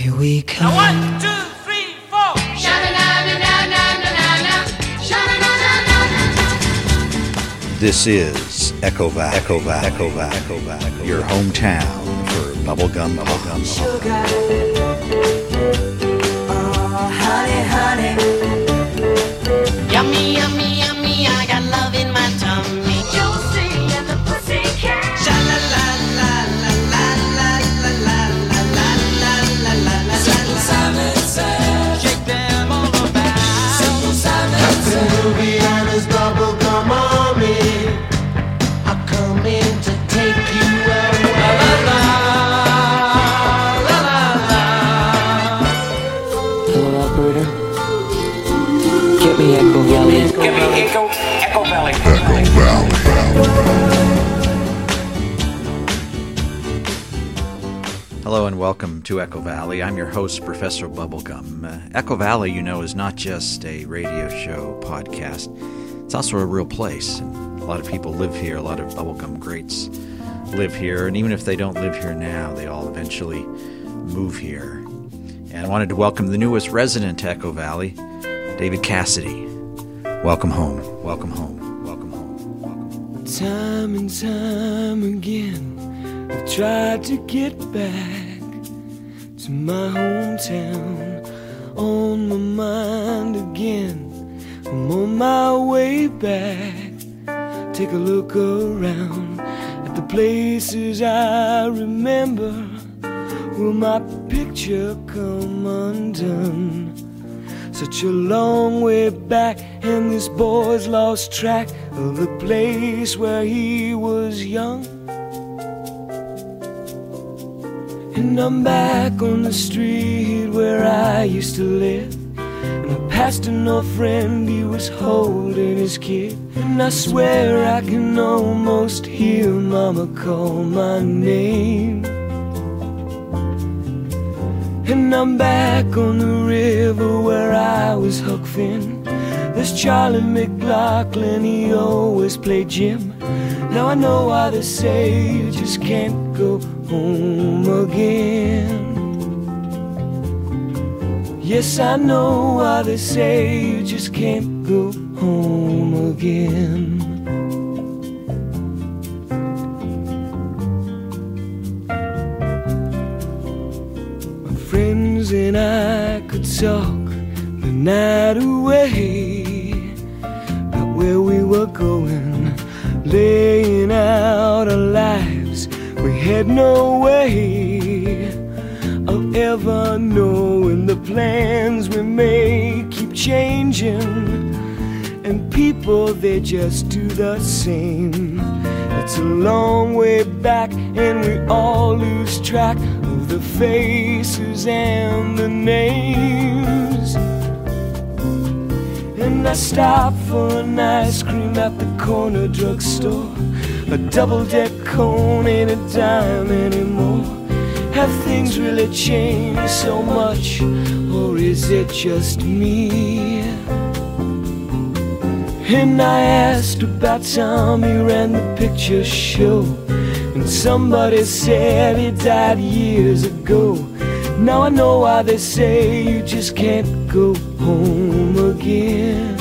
Here we come. One, two, three, four. This is Echo Valley, Echo Valley, Echo Valley, Echo Valley, your hometown for bubblegum, bubblegum, bubblegum. Yummy, Hello and welcome to Echo Valley. I'm your host, Professor Bubblegum. Uh, Echo Valley, you know, is not just a radio show podcast, it's also a real place. And a lot of people live here, a lot of bubblegum greats live here, and even if they don't live here now, they all eventually move here. And I wanted to welcome the newest resident to Echo Valley, David Cassidy. Welcome home. Welcome home. Welcome home. Time and time again, I've tried to get back to my hometown. On my mind again, I'm on my way back. Take a look around at the places I remember. Will my picture come undone? Such a long way back, and this boy's lost track of the place where he was young. And I'm back on the street where I used to live. And I passed an old friend, he was holding his kid. And I swear I can almost hear Mama call my name. And I'm back on the river where I was Huck Finn. There's Charlie McLaughlin, he always played Jim. Now I know why they say you just can't go home again. Yes, I know why they say you just can't go home again. And I could talk the night away about where we were going, laying out our lives. We had no way of ever knowing the plans we make keep changing. And people, they just do the same. It's a long way back, and we all lose track the faces and the names. And I stopped for an ice cream at the corner drugstore. A double deck cone ain't a dime anymore. Have things really changed so much, or is it just me? And I asked about Tom, he ran the picture show. And somebody said he died years ago. Now I know why they say you just can't go home again.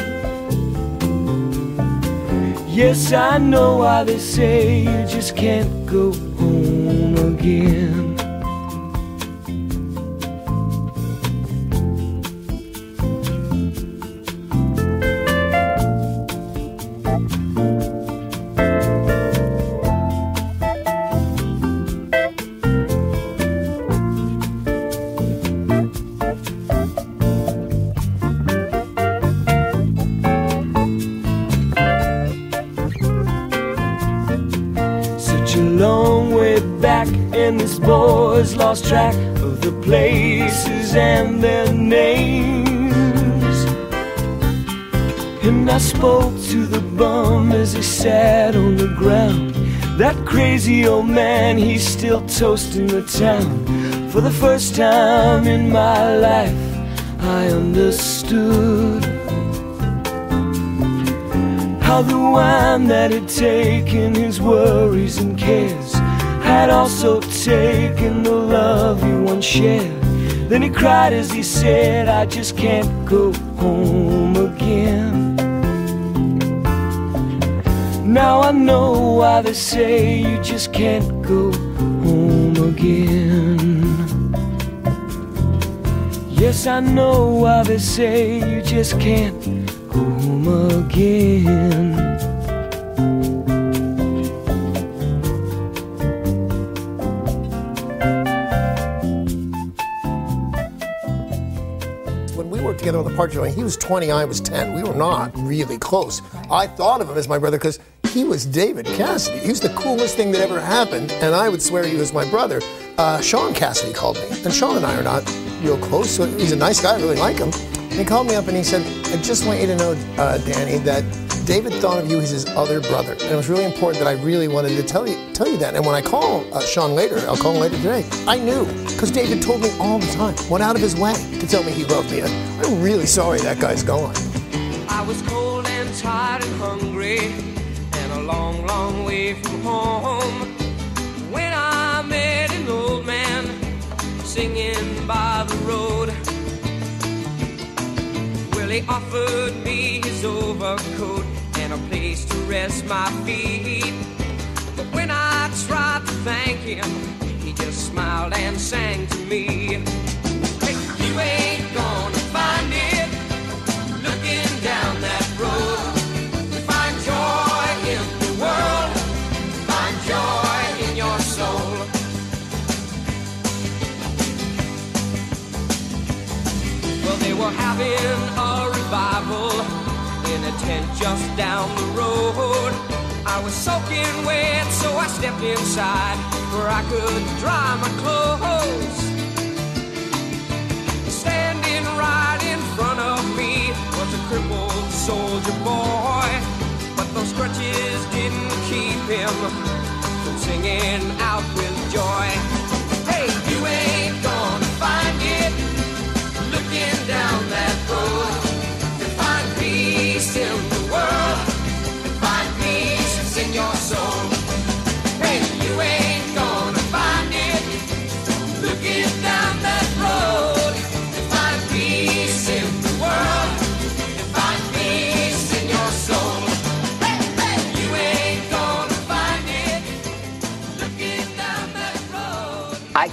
Yes, I know why they say you just can't go home again. Crazy old man, he's still toasting the town. For the first time in my life, I understood how the wine that had taken his worries and cares had also taken the love he once shared. Then he cried as he said, I just can't go home again. Now I know why they say you just can't go home again. Yes, I know why they say you just can't go home again. When we worked together on the Partridge, he was 20, I was 10. We were not really close. I thought of him as my brother because he was David Cassidy. He was the coolest thing that ever happened, and I would swear he was my brother. Uh, Shaun Cassidy called me, and Shaun and I are not real close. So he's a nice guy, I really like him. And he called me up and he said, I just want you to know, uh, Danny, that David thought of you as his other brother. And it was really important that I really wanted to tell you tell you that. And when I call uh, Shaun later, I'll call him later today, I knew, because David told me all the time, went out of his way to tell me he loved me. I'm really sorry that guy's gone. I was cold and tired and hungry, long, long way from home. When I met an old man singing by the road, well, he offered me his overcoat and a place to rest my feet. But when I tried to thank him, he just smiled and sang to me. Hey, you ain't gonna find it were having a revival in a tent just down the road. I was soaking wet, so I stepped inside where I could dry my clothes. Standing right in front of me was a crippled soldier boy. But those crutches didn't keep him from singing out with joy.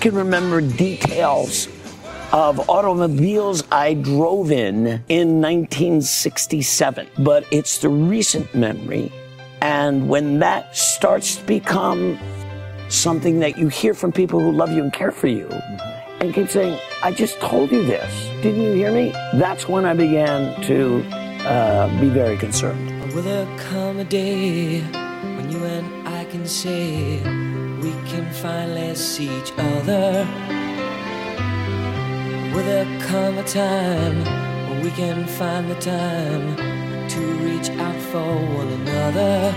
Can remember details of automobiles I drove in in 1967, but it's the recent memory. And when that starts to become something that you hear from people who love you and care for you, and keep saying, I just told you this. Didn't you hear me? That's when I began to uh, be very concerned. Will there come a day when you and I can say can finally see each other? Will there come a time when we can find the time to reach out for one another?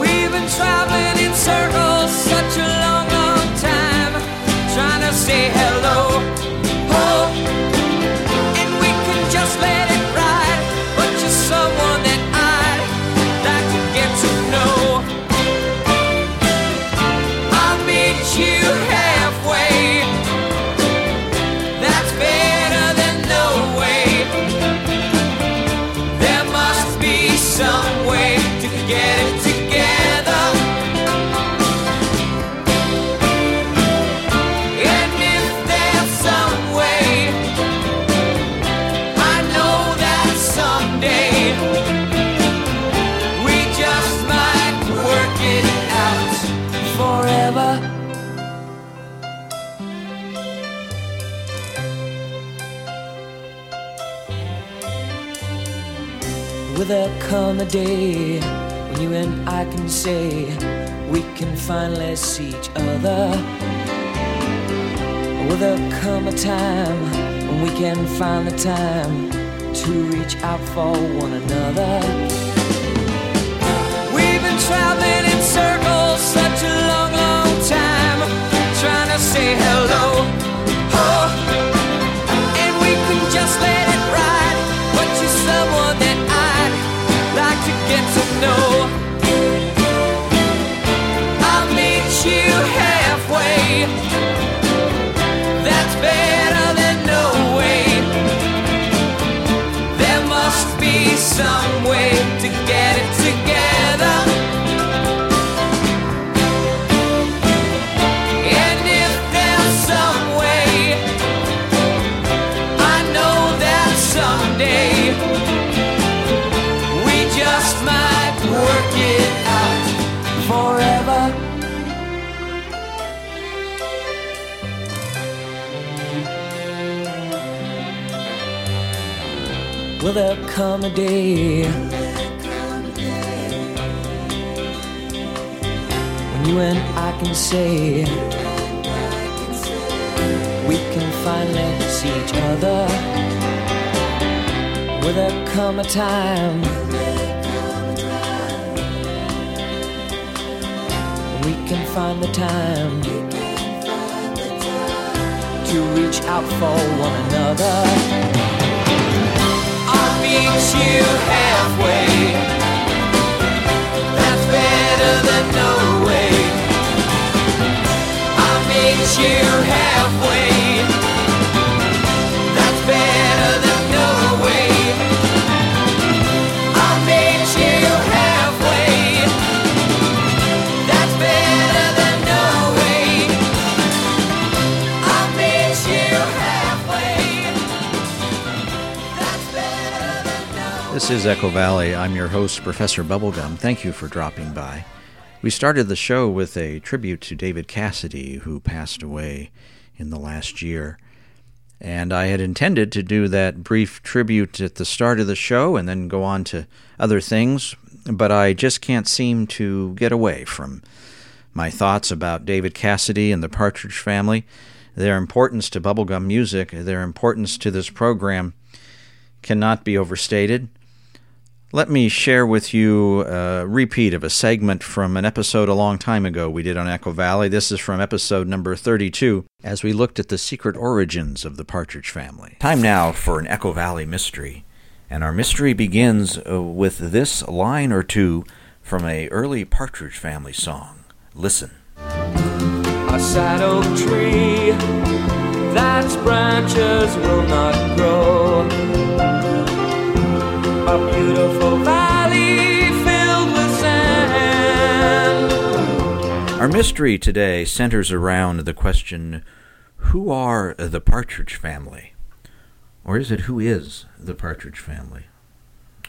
We've been traveling in circles such a long, long time, trying to say hello. Oh, Will there come a day when you and I can say we can finally see each other? Will there come a time when we can find the time to reach out for one another? We've been traveling in circles such a long, long time, trying to say hello. Oh, some way to get it together. Will there come a day when you and I can say we can finally see each other? Will there come a time we can find the time to reach out for one another? I'll meet you halfway. That's better than no way. I'll meet you halfway. That's better This is Echo Valley. I'm your host, Professor Bubblegum. Thank you for dropping by. We started the show with a tribute to David Cassidy, who passed away in the last year. And I had intended to do that brief tribute at the start of the show and then go on to other things, but I just can't seem to get away from my thoughts about David Cassidy and the Partridge Family, their importance to bubblegum music, their importance to this program cannot be overstated. Let me share with you a repeat of a segment from an episode a long time ago we did on Echo Valley. This is from episode number 32 as we looked at the secret origins of the Partridge family. Time now for an Echo Valley mystery. And our mystery begins uh, with this line or two from a early Partridge family song. Listen. A sad oak tree that's branches will not grow. Our mystery today centers around the question who are the Partridge family? Or is it who is the Partridge family?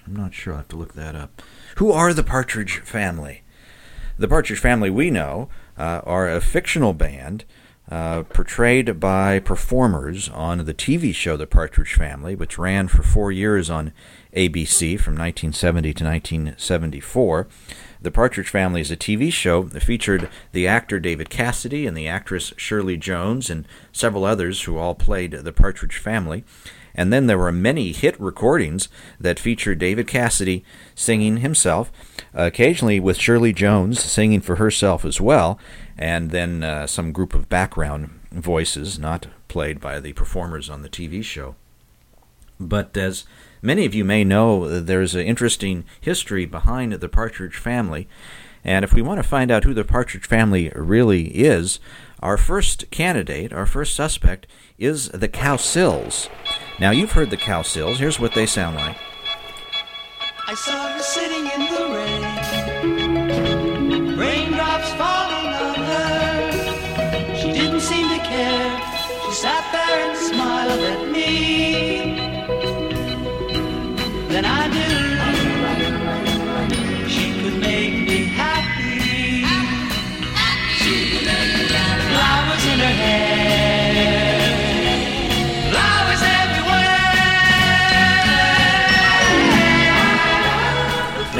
I'm not sure. I'll have to look that up. Who are the Partridge family? The Partridge family we know uh, are a fictional band uh, portrayed by performers on the TV show The Partridge Family, which ran for four years on ABC from 1970 to 1974. The Partridge Family is a TV show that featured the actor David Cassidy and the actress Shirley Jones and several others who all played the Partridge Family. And then there were many hit recordings that featured David Cassidy singing himself, occasionally with Shirley Jones singing for herself as well, and then uh, some group of background voices not played by the performers on the TV show. But as many of you may know, there's an interesting history behind the Partridge family. And if we want to find out who the Partridge family really is, our first candidate, our first suspect, is the cow Cowsills. Now, you've heard the cow Cowsills. Here's what they sound like. I saw her sitting in the rain,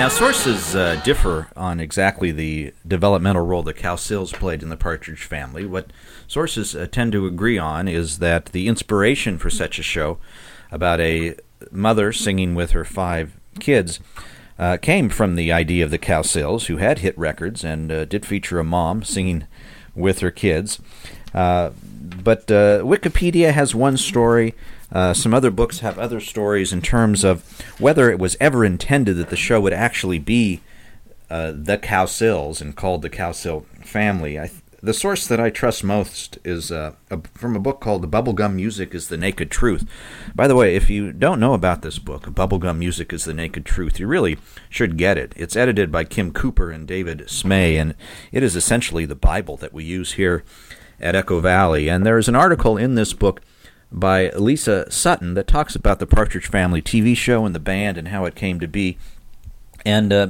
sources uh, differ on exactly the developmental role the Cowsills played in the Partridge family. What sources uh, tend to agree on is that the inspiration for such a show about a mother singing with her five kids uh, came from the idea of the Cowsills, who had hit records and uh, did feature a mom singing with her kids. Uh, but uh, Wikipedia has one story. Uh, some other books have other stories in terms of whether it was ever intended that the show would actually be uh, the Cowsills and called the Cowsill family. I, th- the source that I trust most is uh, a, from a book called The Bubblegum Music is the Naked Truth. By the way, if you don't know about this book, Bubblegum Music is the Naked Truth, you really should get it. It's edited by Kim Cooper and David Smay, and it is essentially the Bible that we use here at Echo Valley. And there is an article in this book by Lisa Sutton that talks about the Partridge Family TV show and the band and how it came to be. And uh,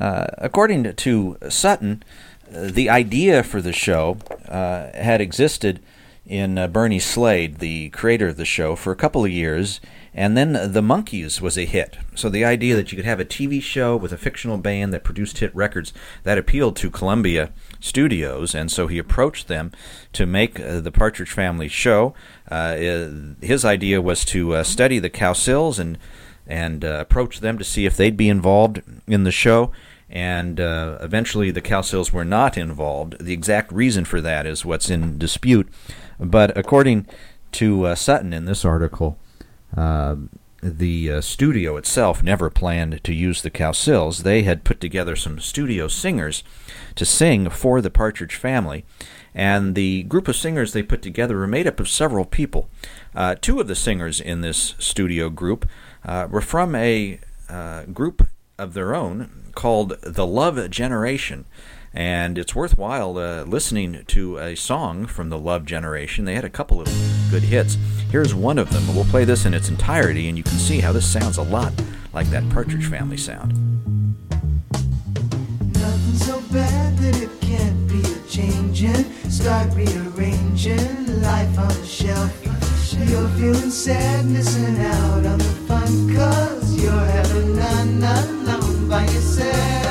uh, according to Sutton, uh, the idea for the show uh, had existed in uh, Bernie Slade, the creator of the show, for a couple of years, and then The Monkees was a hit. So the idea that you could have a TV show with a fictional band that produced hit records that appealed to Columbia Studios, and so he approached them to make uh, the Partridge Family show. Uh, his idea was to uh, study the Cowsills and and approach them to see if they'd be involved in the show and uh, eventually the Cowsills were not involved. The exact reason for that is what's in dispute. But according to uh, Sutton in this article, uh, the uh, studio itself never planned to use the Cowsills. They had put together some studio singers to sing for the Partridge Family. And the group of singers they put together were made up of several people. Uh, two of the singers in this studio group uh, were from a group of their own called The Love Generation. And it's worthwhile uh, listening to a song from the Love Generation. They had a couple of good hits. Here's one of them. We'll play this in its entirety, and you can see how this sounds a lot like that Partridge Family sound. Nothing so bad that it can't be a changing. Start rearranging life on the shelf. You're feeling sad, missing out on the fun, cause you're having none by yourself.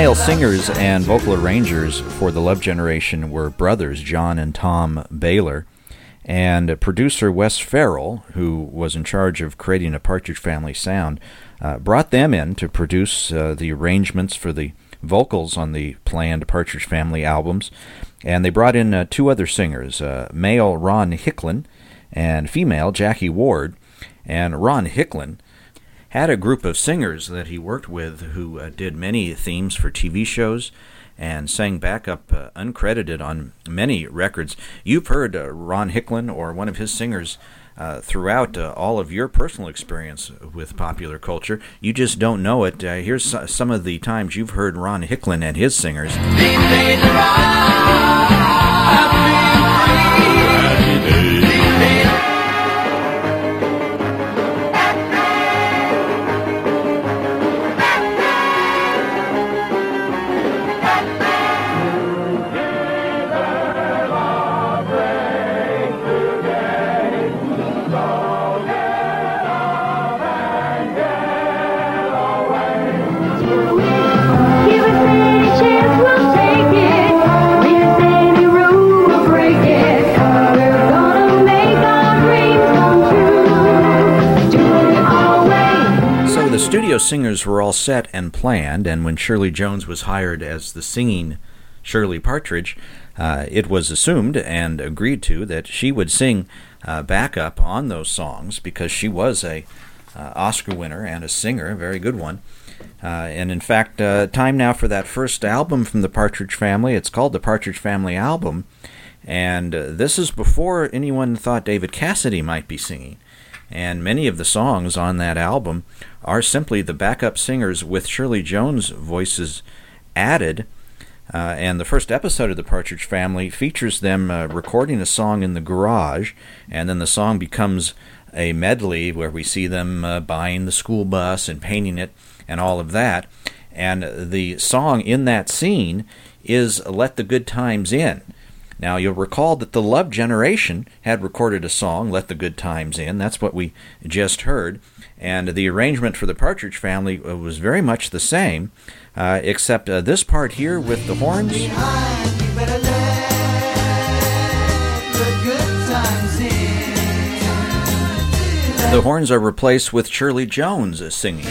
Male singers and vocal arrangers for the Love Generation were brothers John and Tom Bahler, and producer Wes Farrell, who was in charge of creating a Partridge Family sound, uh, brought them in to produce uh, the arrangements for the vocals on the planned Partridge Family albums, and they brought in uh, two other singers, uh, male Ron Hicklin and female Jackie Ward, and Ron Hicklin had a group of singers that he worked with who uh, did many themes for TV shows and sang backup uh, uncredited on many records. You've heard uh, Ron Hicklin or one of his singers uh, throughout uh, all of your personal experience with popular culture. You just don't know it. Uh, here's some of the times you've heard Ron Hicklin and his singers. Singers were all set and planned, and when Shirley Jones was hired as the singing Shirley Partridge, uh, it was assumed and agreed to that she would sing uh, backup on those songs because she was a uh, Oscar winner and a singer, a very good one. Uh, and in fact, uh, time now for that first album from the Partridge Family. It's called the Partridge Family Album, and uh, this is before anyone thought David Cassidy might be singing. And many of the songs on that album are simply the backup singers with Shirley Jones' voices added. Uh, and the first episode of the Partridge Family features them uh, recording a song in the garage, and then the song becomes a medley where we see them uh, buying the school bus and painting it and all of that. And the song in that scene is Let the Good Times In. Now, you'll recall that the Love Generation had recorded a song, Let the Good Times In. That's what we just heard. And the arrangement for the Partridge Family was very much the same, uh, except uh, this part here with the horns. The horns are replaced with Shirley Jones singing.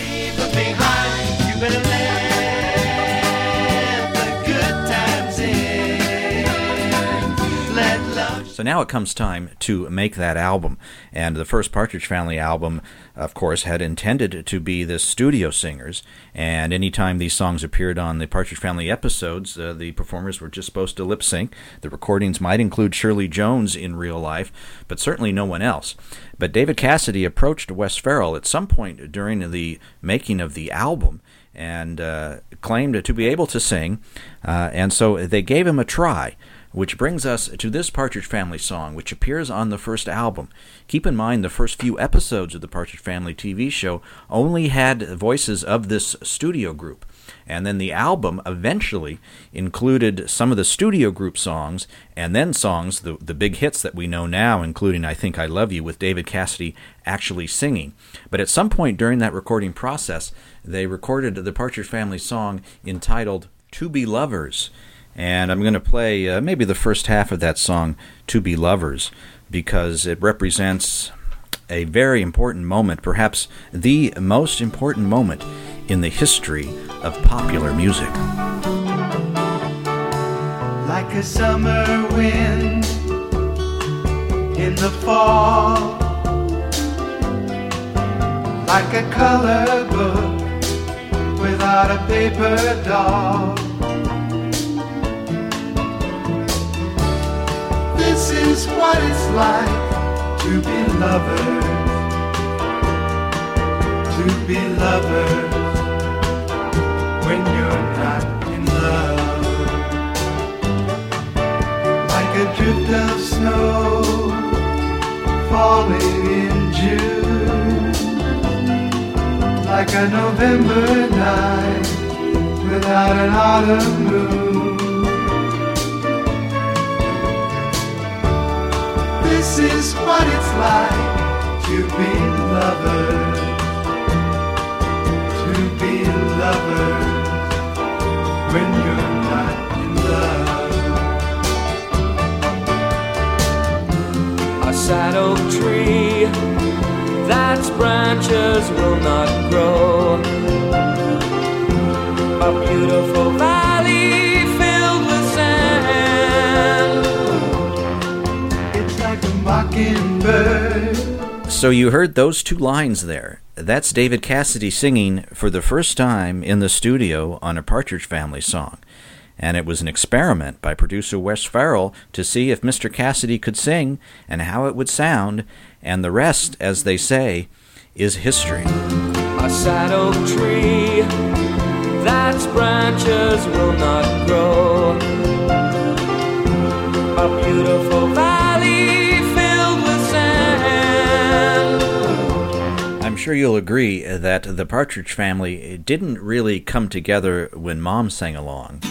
So now it comes time to make that album. And the first Partridge Family album, of course, had intended to be the studio singers. And anytime these songs appeared on the Partridge Family episodes, uh, the performers were just supposed to lip sync. The recordings might include Shirley Jones in real life, but certainly no one else. But David Cassidy approached Wes Farrell at some point during the making of the album and uh, claimed to be able to sing. Uh, and so they gave him a try. Which brings us to this Partridge Family song, which appears on the first album. Keep in mind, the first few episodes of the Partridge Family TV show only had voices of this studio group. And then the album eventually included some of the studio group songs and then songs, the, the big hits that we know now, including I Think I Love You, with David Cassidy actually singing. But at some point during that recording process, they recorded the Partridge Family song entitled To Be Lovers. And I'm going to play uh, maybe the first half of that song, To Be Lovers, because it represents a very important moment, perhaps the most important moment in the history of popular music. like a summer wind in the fall, like a color book without a paper doll. This is what it's like to be lovers, to be lovers when you're not in love. Like a drift of snow falling in June, like a November night without an autumn moon. This is what it's like to be lovers, to be lovers when you're not in love. a sad tree that's branches will not So you heard those two lines there. That's David Cassidy singing for the first time in the studio on a Partridge Family song. And it was an experiment by producer Wes Farrell to see if Mr. Cassidy could sing and how it would sound, and the rest, as they say, is history. A sad oak tree that's branches will not grow. A beautiful valley sure you'll agree that the Partridge Family didn't really come together when Mom sang along.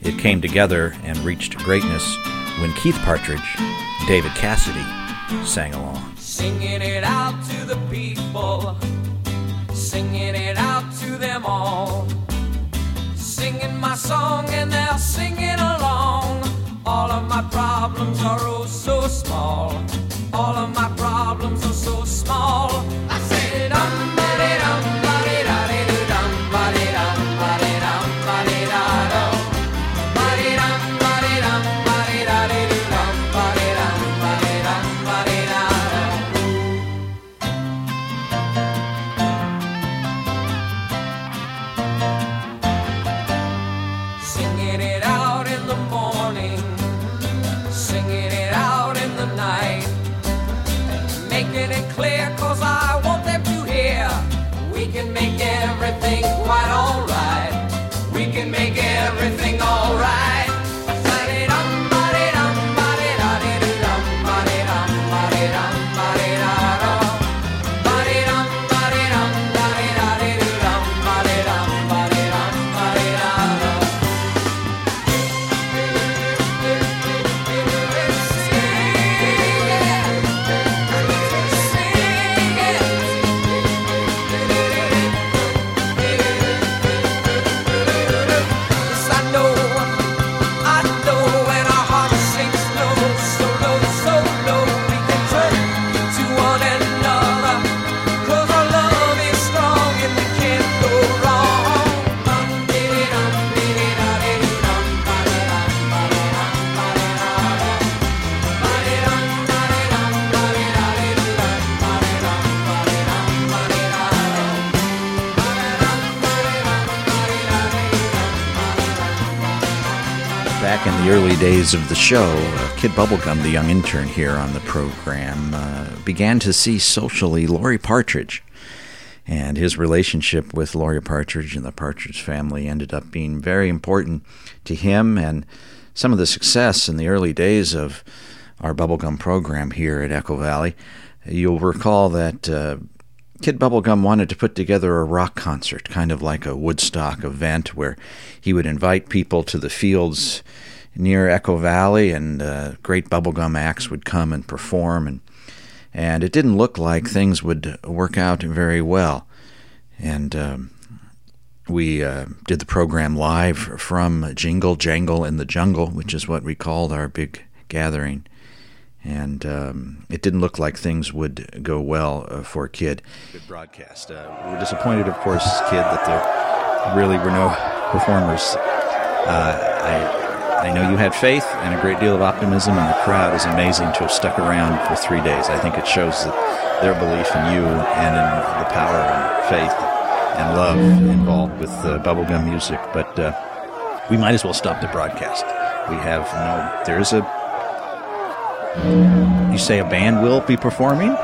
It came together and reached greatness when Keith Partridge, David Cassidy, sang along. Singing it out to the people, singing it out to them all. Singing my song and they're singing along. All of my problems are oh so small. All of my problems are so small. I say dum make everything alright. Days of the show, uh, Kid Bubblegum, the young intern here on the program, uh, began to see socially Laurie Partridge. And his relationship with Laurie Partridge and the Partridge family ended up being very important to him and some of the success in the early days of our Bubblegum program here at Echo Valley. You'll recall that uh, Kid Bubblegum wanted to put together a rock concert, kind of like a Woodstock event, where he would invite people to the fields near Echo Valley, and uh, great bubblegum acts would come and perform. And, and it didn't look like things would work out very well. And um, we uh, did the program live from Jingle Jangle in the Jungle, which is what we called our big gathering and um, it didn't look like things would go well uh, for Kid. Good broadcast. Uh, we were disappointed, of course, Kid, that there really were no performers. Uh, I, I know you had faith and a great deal of optimism, and the crowd is amazing to have stuck around for three days. I think it shows that their belief in you and in the power and faith and love involved with uh, bubblegum music. But uh, we might as well stop the broadcast. We have no. There's a you say a band will be performing?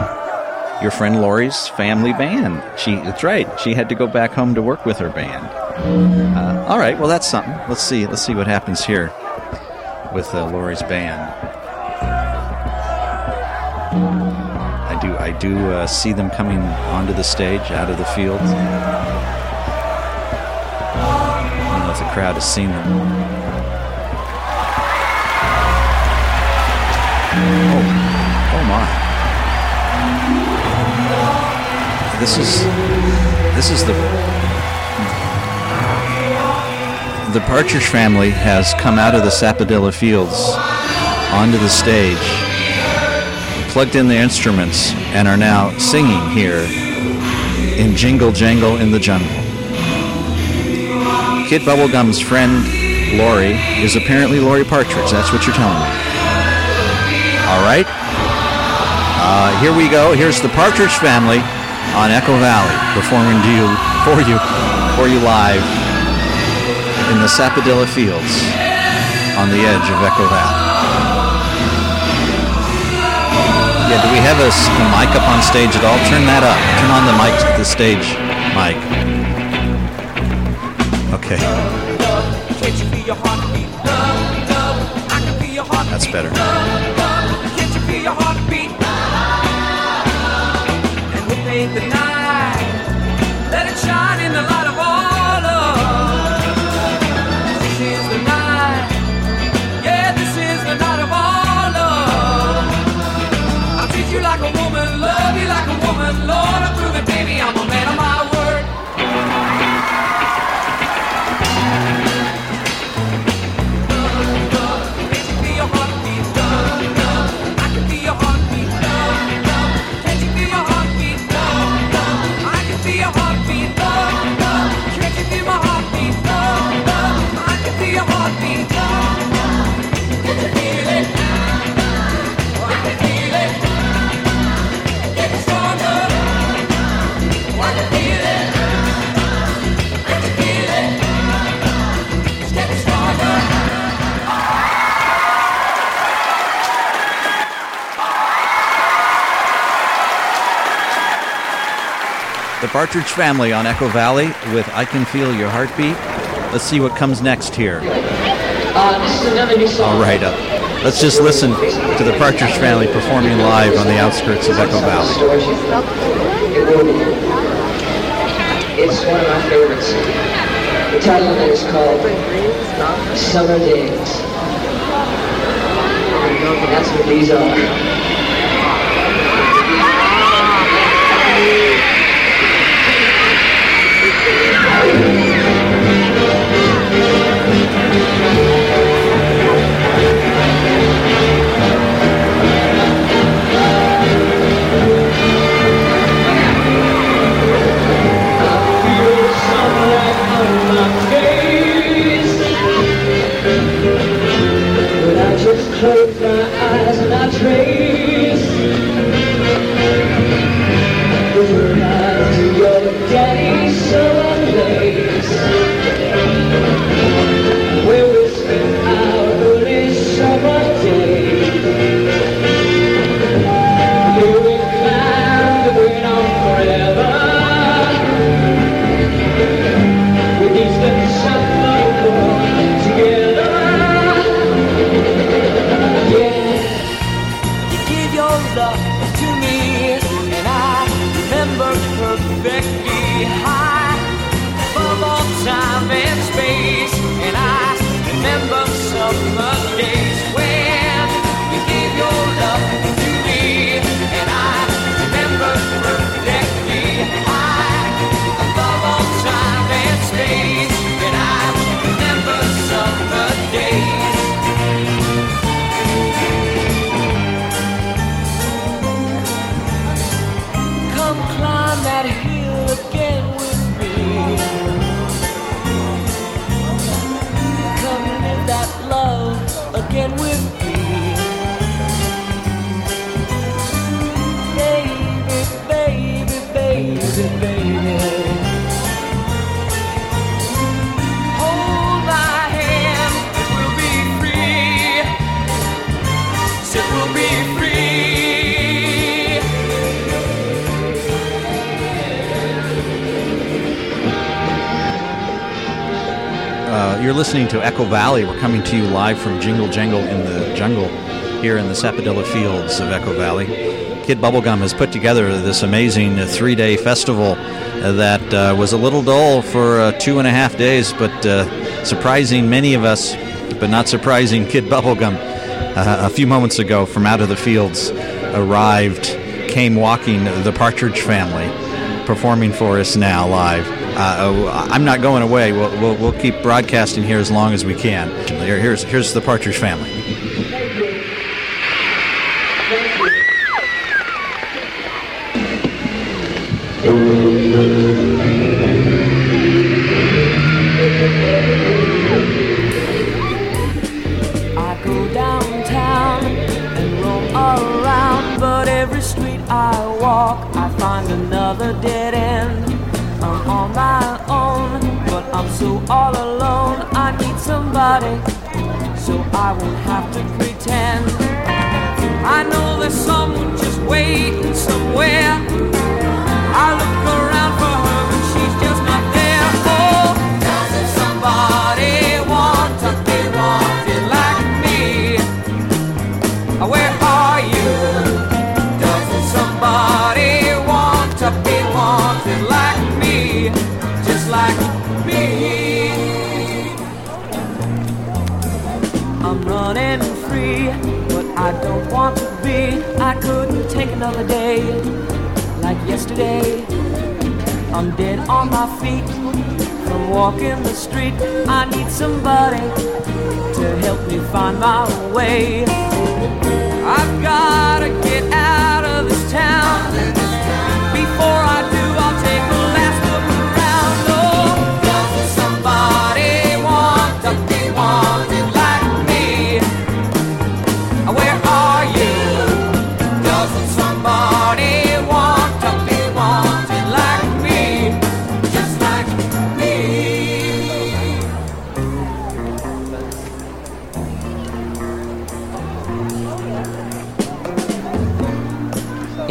Your friend Laurie's family band. She, that's right. She had to go back home to work with her band. Uh, all right. Well, that's something. Let's see. Let's see what happens here with uh, Laurie's band. I do. I do uh, see them coming onto the stage out of the field. I don't know if the crowd has seen them. Oh, oh my! This is this is the the Partridge family has come out of the Sapodilla Fields onto the stage, plugged in their instruments, and are now singing here in Jingle Jangle in the Jungle. Kid Bubblegum's friend Laurie is apparently Laurie Partridge. That's what you're telling me. All right. Uh, here we go. Here's the Partridge Family on Echo Valley performing to you for you for you live in the sapodilla Fields on the edge of Echo Valley. Yeah, do we have a mic up on stage at all? Turn that up. Turn on the mic, the stage mic. Okay, Can't you Partridge Family on Echo Valley with I Can Feel Your Heartbeat. Let's see what comes next here. All right, uh, let's just listen to the Partridge Family performing live on the outskirts of Echo Valley. It's one of my favorites. The title of it is called Summer Days. And That's what these are. Uh, you're listening to Echo Valley. We're coming to you live from Jingle Jangle in the jungle here in the Sapodilla Fields of Echo Valley. Kid Bubblegum has put together this amazing three day festival that uh, was a little dull for uh, two and a half days, but uh, surprising many of us, but not surprising Kid Bubblegum. A few moments ago, from out of the fields, arrived, came walking the Partridge Family, performing for us now live. Uh, oh, I'm not going away. We'll, we'll, we'll keep broadcasting here as long as we can. Here, here's, here's the Partridge Family. I so all alone. I need somebody, so I won't have to pretend. I know there's someone just waiting somewhere. Another day like yesterday. I'm dead on my feet from walking the street. I need somebody to help me find my way. I've gotta get out of this town.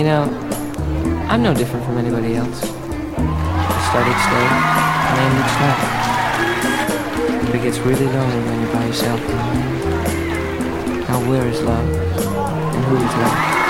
You know, I'm no different from anybody else. I each day, and ended slow. But it gets really lonely when you're by yourself. Now where is love? And who is love?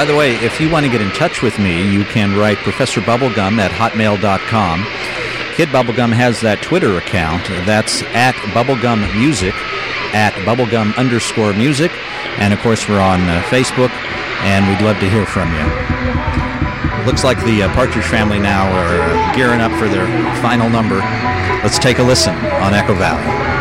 By the way, if you want to get in touch with me, you can write Professor Bubblegum at hotmail.com. Kid Bubblegum has that Twitter account. That's at Bubblegum Music, at Bubblegum underscore music. And of course, we're on uh, Facebook, and we'd love to hear from you. Looks like the uh, Partridge Family now are gearing up for their final number. Let's take a listen on Echo Valley.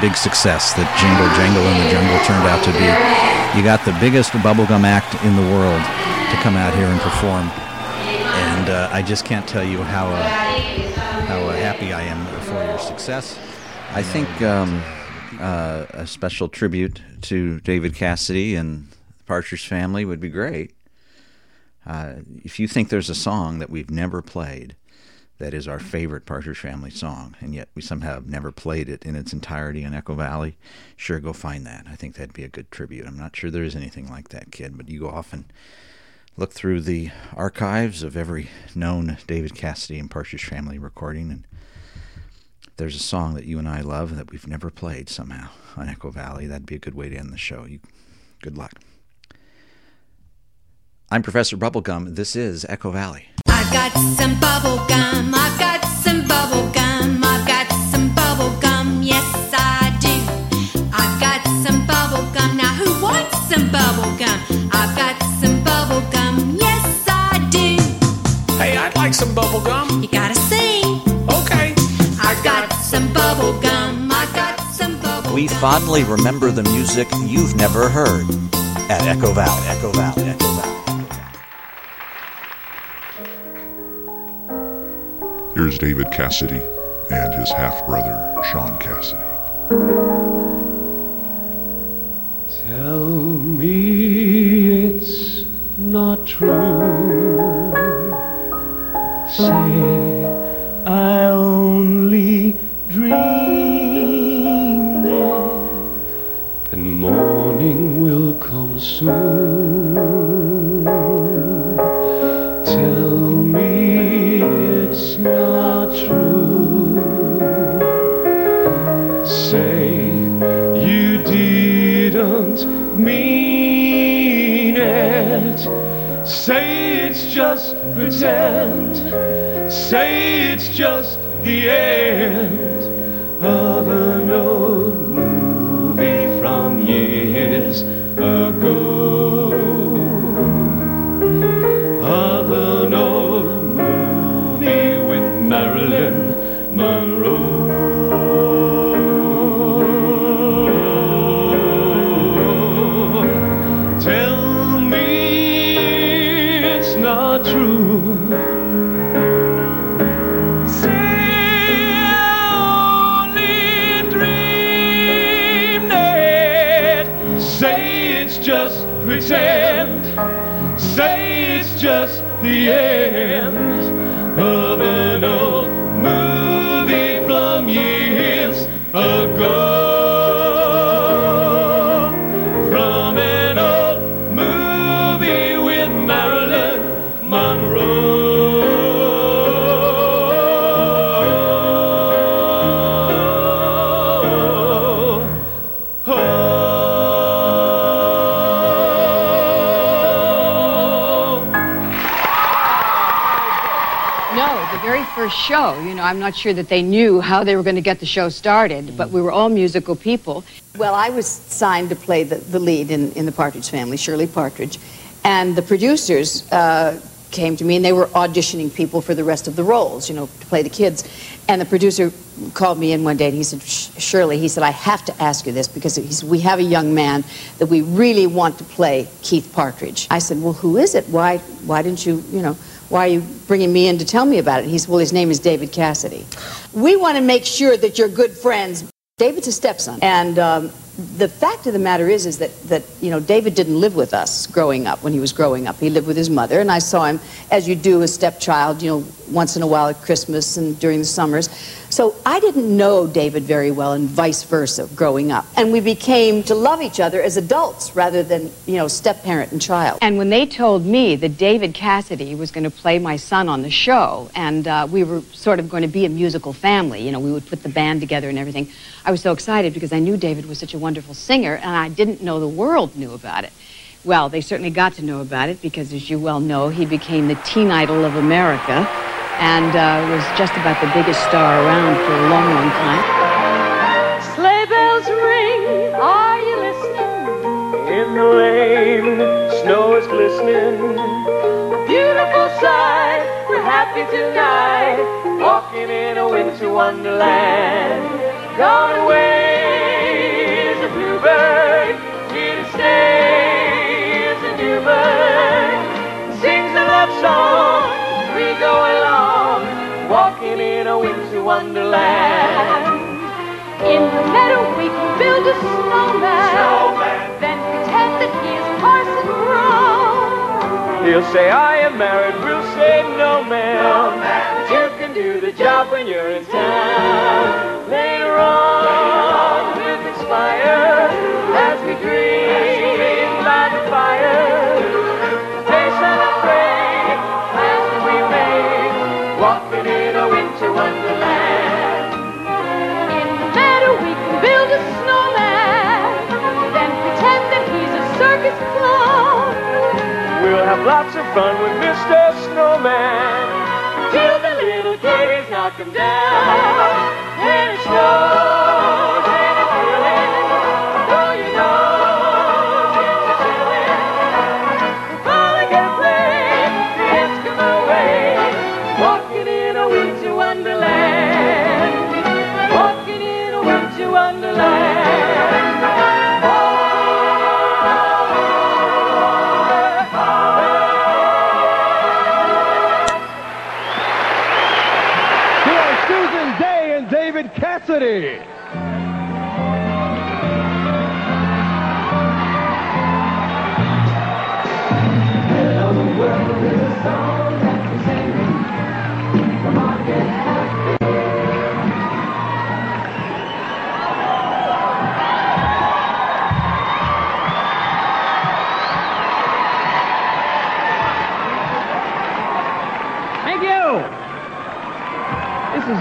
Big success that Jingle Jangle in the Jungle turned out to be. You got the biggest bubblegum act in the world to come out here and perform, and uh, I just can't tell you how uh, how uh, happy I am for your success. I think um, uh, a special tribute to David Cassidy and the Partridge Family would be great. Uh, if you think there's a song that we've never played that is our favorite Partridge Family song, and yet we somehow have never played it in its entirety in Echo Valley, sure, go find that. I think that'd be a good tribute. I'm not sure there is anything like that, kid, but you go off and look through the archives of every known David Cassidy and Partridge Family recording, and there's a song that you and I love that we've never played somehow on Echo Valley. That'd be a good way to end the show. You, good luck. I'm Professor Bubblegum. This is Echo Valley. I've got some bubble gum. I've got some bubble gum. I've got some bubble gum. Yes, I do. I've got some bubble gum. Now, who wants some bubble gum? I've got some bubble gum. Yes, I do. Hey, I'd like some bubble gum. You gotta sing. Okay. I've got some bubble gum. I've got some bubble gum. We fondly remember the music you've never heard at Echo Valley. Echo Valley. Echo Valley. Here's David Cassidy and his half brother, Shaun Cassidy. Tell me it's not true. Say I only dreamed it, and morning will come soon. Mean it. Say it's just pretend. Say it's just the end of an old movie from years ago. Show, you know, I'm not sure that they knew how they were going to get the show started, but we were all musical people. Well, I was signed to play the, the lead in, in the Partridge family, Shirley Partridge, and the producers uh, came to me and they were auditioning people for the rest of the roles, you know, to play the kids. And the producer called me in one day and he said, Shirley, he said, I have to ask you this because said, we have a young man that we really want to play Keith Partridge. I said, well, who is it? Why, why didn't you, you know, why are you bringing me in to tell me about it? He said, well, his name is David Cassidy. We want to make sure that you're good friends. David's a stepson. And um, the fact of the matter is, is that, that, you know, David didn't live with us growing up, when he was growing up. He lived with his mother, and I saw him, as you do, as stepchild, you know, once in a while at Christmas and during the summers. So I didn't know David very well, and vice versa, growing up. And we became to love each other as adults rather than, you know, step parent and child. And when they told me that David Cassidy was going to play my son on the show, and uh, we were sort of going to be a musical family, you know, we would put the band together and everything, I was so excited because I knew David was such a wonderful singer, and I didn't know the world knew about it. Well, they certainly got to know about it because, as you well know, he became the teen idol of America and uh, was just about the biggest star around for a long, long time. Sleigh bells ring, are you listening? In the lane, snow is glistening. Beautiful sight, we're happy tonight, Walking in a winter wonderland. Gone away. Is a new bird. Sings a love song as we go along. Walking in a winter wonderland. In the meadow we can build a snowman, then pretend that he is Parson Brown. He'll say, I am married. We'll say, no, ma'am. But you can do the job when you're in town. Later on, We'll have lots of fun with Mr. Snowman till the little kitties knock him down. And it snows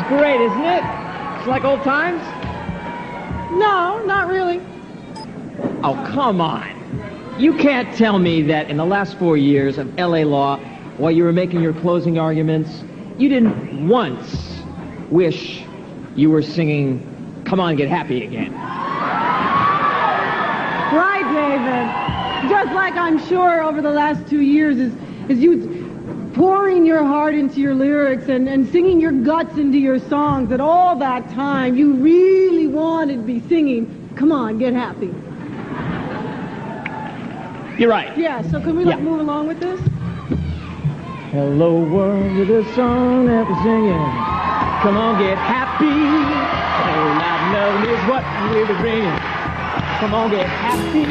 great, isn't it? It's like old times? No, not really. Oh, come on. You can't tell me that in the last four years of LA law, while you were making your closing arguments, you didn't once wish you were singing Come On, Get Happy again. Right, David. Just like I'm sure over the last two years, is, as you pouring your heart into your lyrics and, and singing your guts into your songs that all that time you really wanted to be singing, come on, get happy. You're right. Yeah, so can we like Yeah. move along with this? Hello world with a song that we're singing. Come on, get happy. Oh, not loving is what we'll be bringing. Come on, get happy.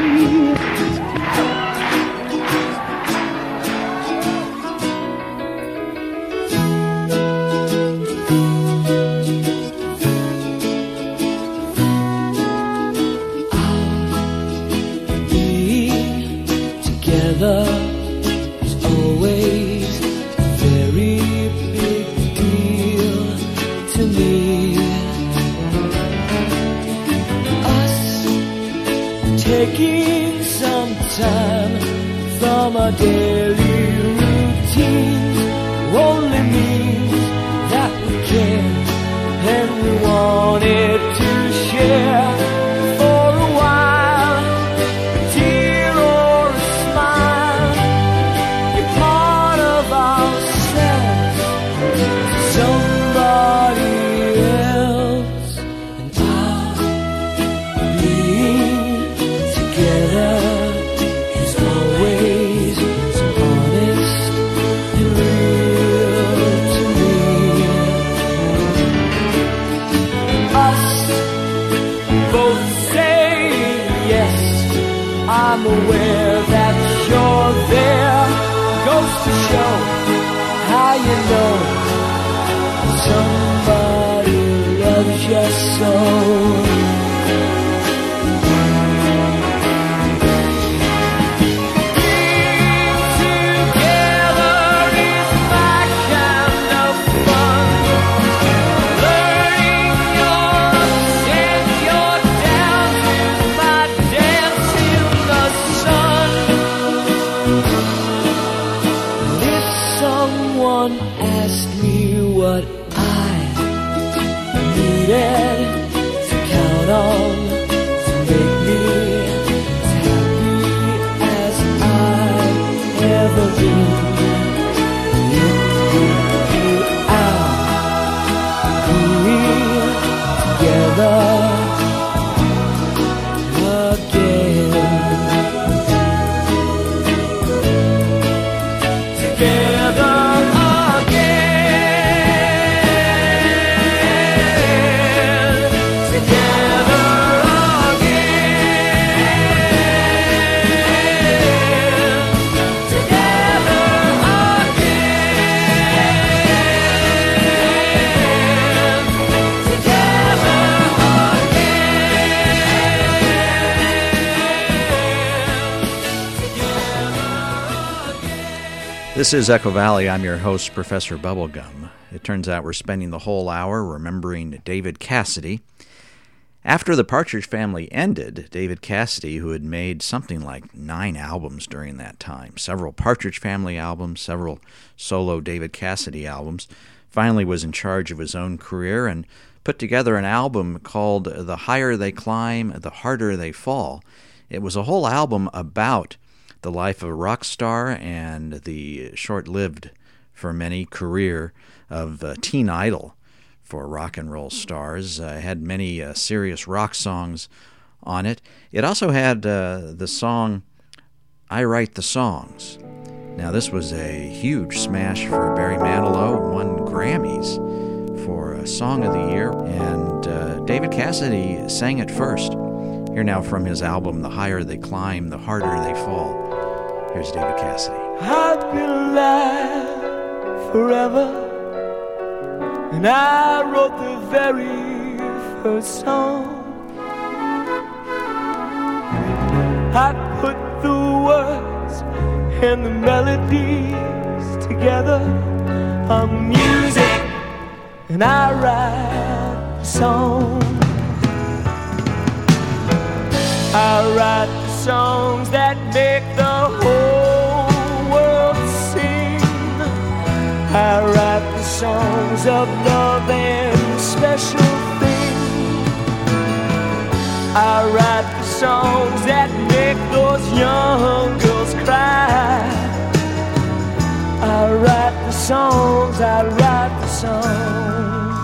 This is Echo Valley. I'm your host, Professor Bubblegum. It turns out we're spending the whole hour remembering David Cassidy. After the Partridge Family ended, David Cassidy, who had made something like nine albums during that time, several Partridge Family albums, several solo David Cassidy albums, finally was in charge of his own career and put together an album called The Higher They Climb, The Harder They Fall. It was a whole album about the life of a rock star and the short lived for many career of uh, teen idol for rock and roll stars. Uh, had many uh, serious rock songs on it. It also had uh, the song I Write the Songs. Now, this was a huge smash for Barry Manilow, won Grammys for a Song of the Year, and uh, David Cassidy sang it first. Here now from his album, The Higher They Climb, The Harder They Fall. Here's David Cassidy. I've been alive forever, and I wrote the very first song. I put the words and the melodies together on music, and I write the song. I write the songs that make I write the songs of love and special things. I write the songs that make those young girls cry. I write the songs, I write the songs.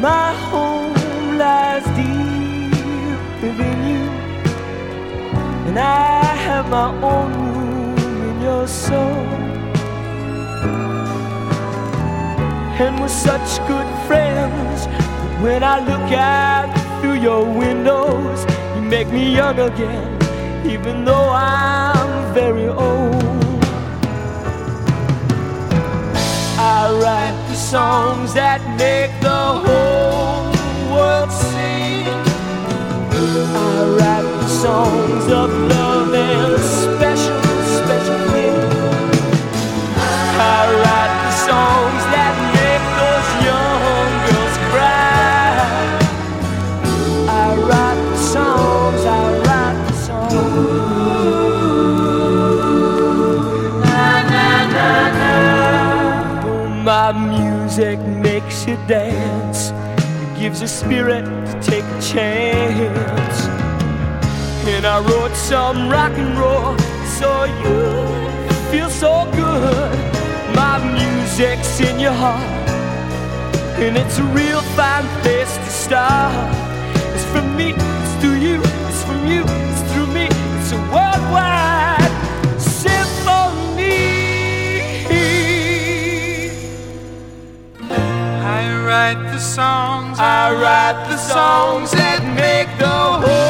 My home lies deep within you, and I have my own your soul. And we're such good friends. that When I look out through your windows, you make me young again, even though I'm very old. I write the songs that make the whole world sing. I write the songs of love and special, you dance. It gives you spirit to take a chance. And I wrote some rock and roll so you feel so good. My music's in your heart, and it's a real fine place to start. It's from me, it's through you, it's from you, it's through me. It's a worldwide write the songs, I write the songs that make the whole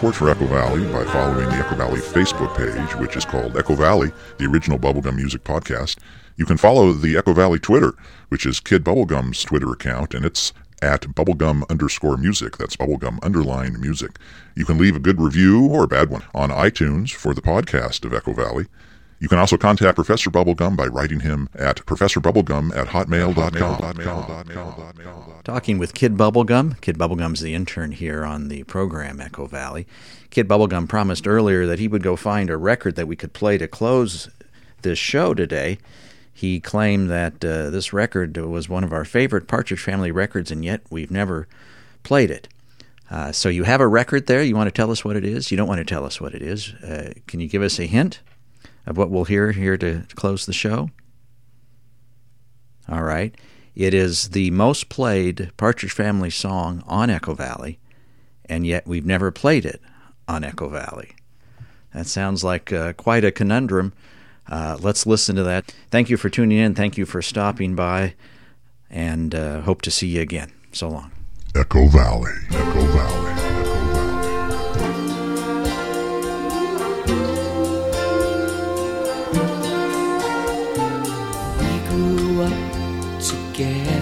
support for Echo Valley by following the Echo Valley Facebook page, which is called Echo Valley, the original Bubblegum Music Podcast. You can follow the Echo Valley Twitter, which is Kid Bubblegum's Twitter account, and it's at bubblegum underscore music. That's bubblegum underline music. You can leave a good review or a bad one on iTunes for the podcast of Echo Valley. You can also contact Professor Bubblegum by writing him at professorbubblegum at hotmail.com. Talking with Kid Bubblegum. Kid Bubblegum's the intern here on the program Echo Valley. Kid Bubblegum promised earlier that he would go find a record that we could play to close this show today. He claimed that uh, this record was one of our favorite Partridge Family records, and yet we've never played it. Uh, so you have a record there. You want to tell us what it is? You don't want to tell us what it is. Uh, can you give us a hint of what we'll hear here to, close the show? All right. It is the most played Partridge Family song on Echo Valley, and yet we've never played it on Echo Valley. That sounds like uh, quite a conundrum. Uh, let's listen to that. Thank you for tuning in. Thank you for stopping by, and uh, hope to see you again. So long. Echo Valley. Echo Valley.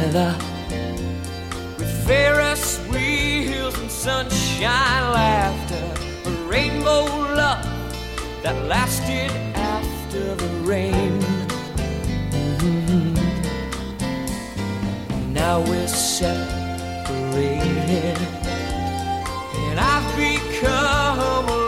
Together with Ferris wheels and sunshine laughter, a rainbow love that lasted after the rain. Mhm. Now we're separated, and I've become